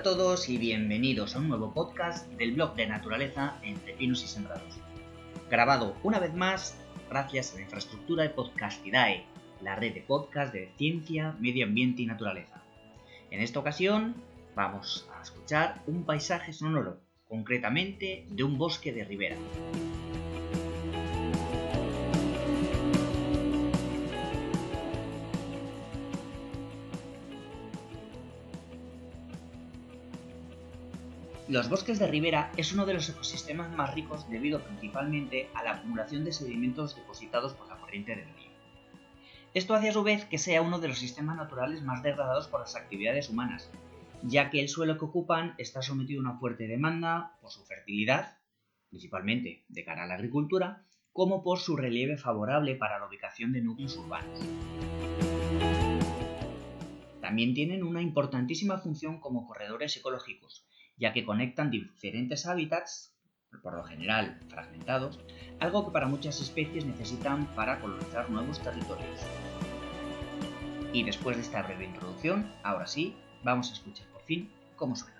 a todos y bienvenidos a un nuevo podcast del blog de naturaleza entre pinos y sembrados. Grabado una vez más gracias a la infraestructura de Podcastidae, la red de podcast de ciencia, medio ambiente y naturaleza. En esta ocasión vamos a escuchar un paisaje sonoro, concretamente de un bosque de ribera. Los bosques de ribera es uno de los ecosistemas más ricos debido principalmente a la acumulación de sedimentos depositados por la corriente del río. Esto hace a su vez que sea uno de los sistemas naturales más degradados por las actividades humanas, ya que el suelo que ocupan está sometido a una fuerte demanda por su fertilidad, principalmente de cara a la agricultura, como por su relieve favorable para la ubicación de núcleos urbanos. También tienen una importantísima función como corredores ecológicos, ya que conectan diferentes hábitats, por lo general fragmentados, algo que para muchas especies necesitan para colonizar nuevos territorios. Y después de esta breve introducción, ahora sí, vamos a escuchar por fin cómo suena.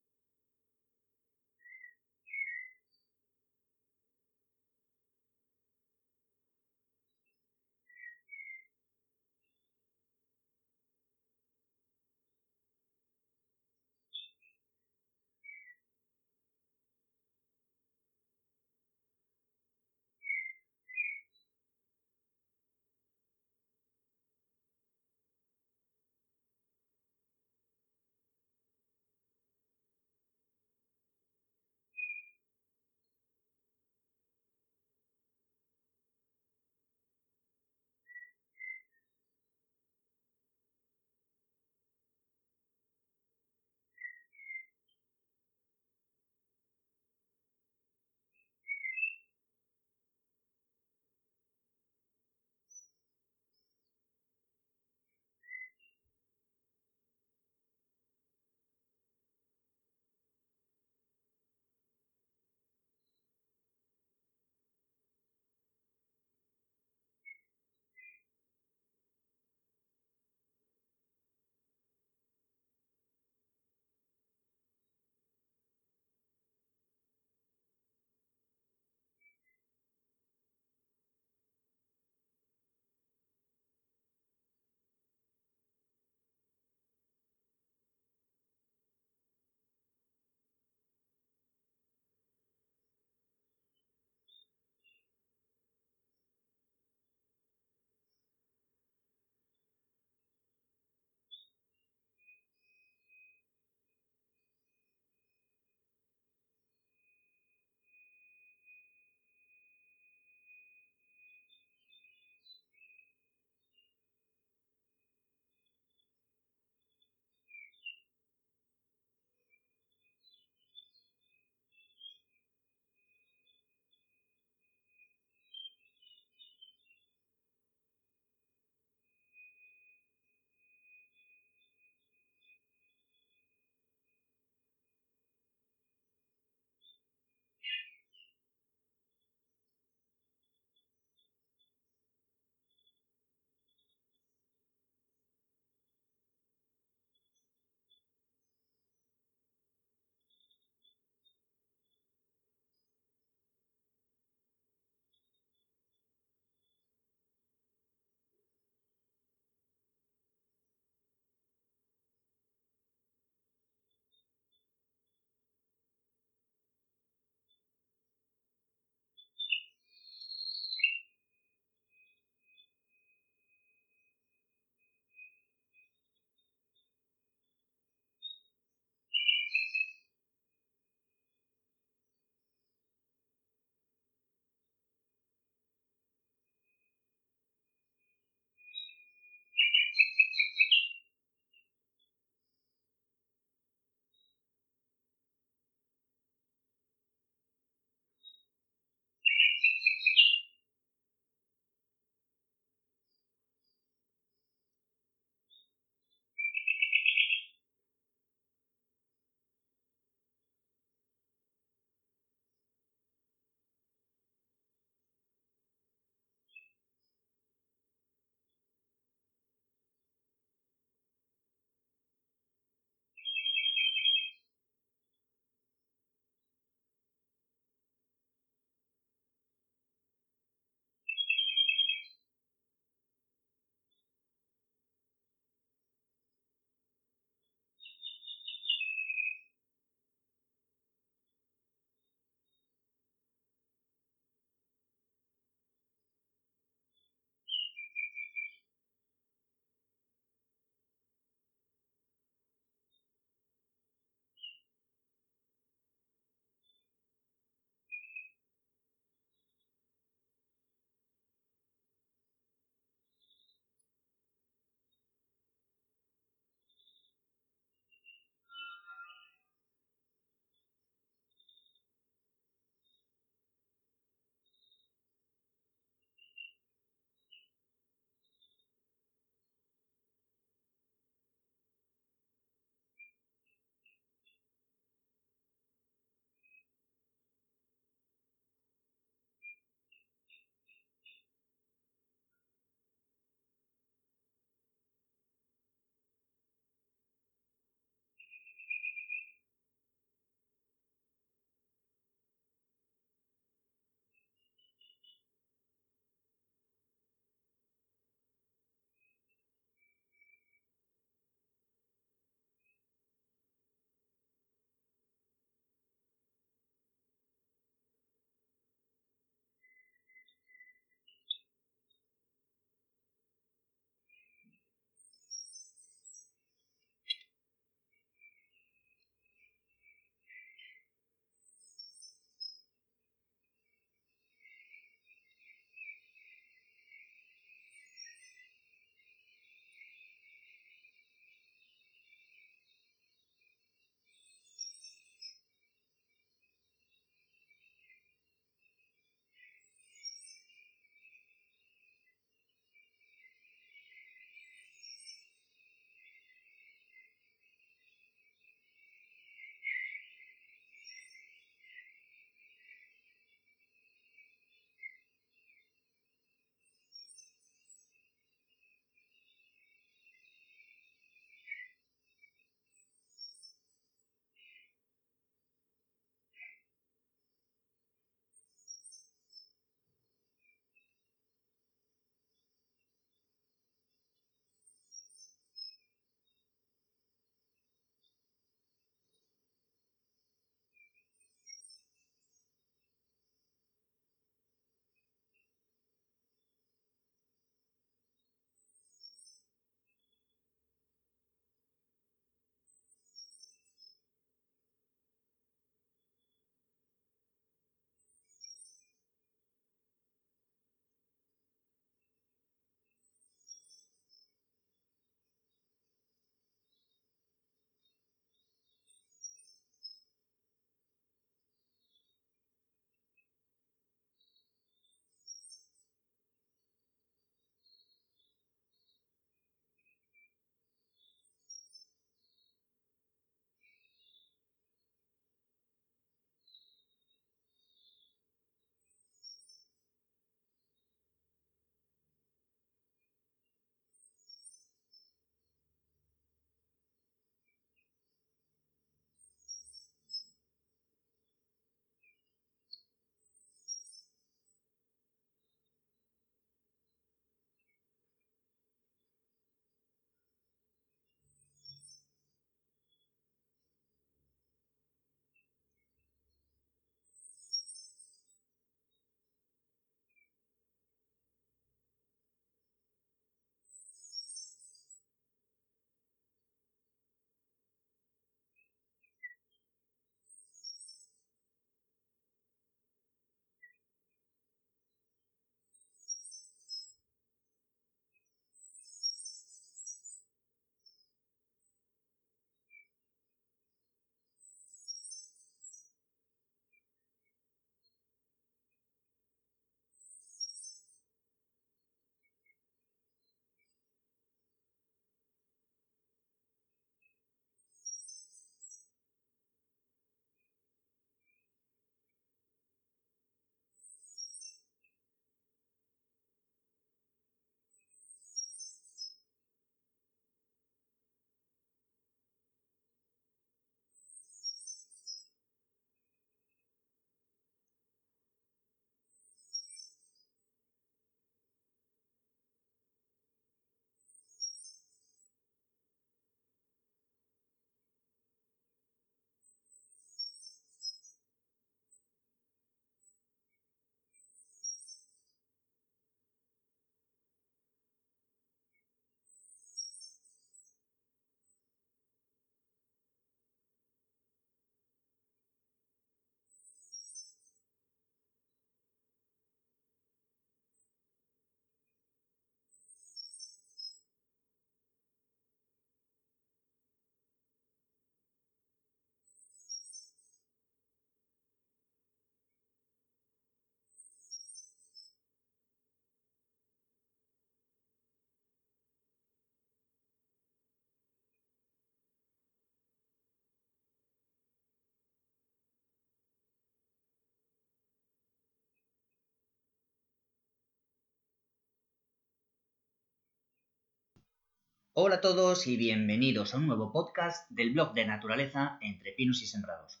Hola a todos y bienvenidos a un nuevo podcast del blog de naturaleza entre pinos y sembrados.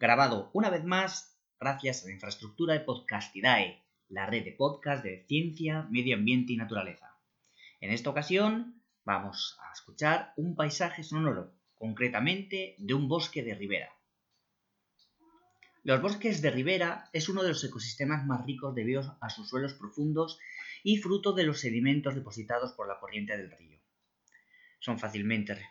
Grabado una vez más gracias a la infraestructura de Podcastidae, la red de podcast de ciencia, medio ambiente y naturaleza. En esta ocasión vamos a escuchar un paisaje sonoro, concretamente de un bosque de ribera. Los bosques de ribera es uno de los ecosistemas más ricos debido a sus suelos profundos y fruto de los sedimentos depositados por la corriente del río. Son fácilmente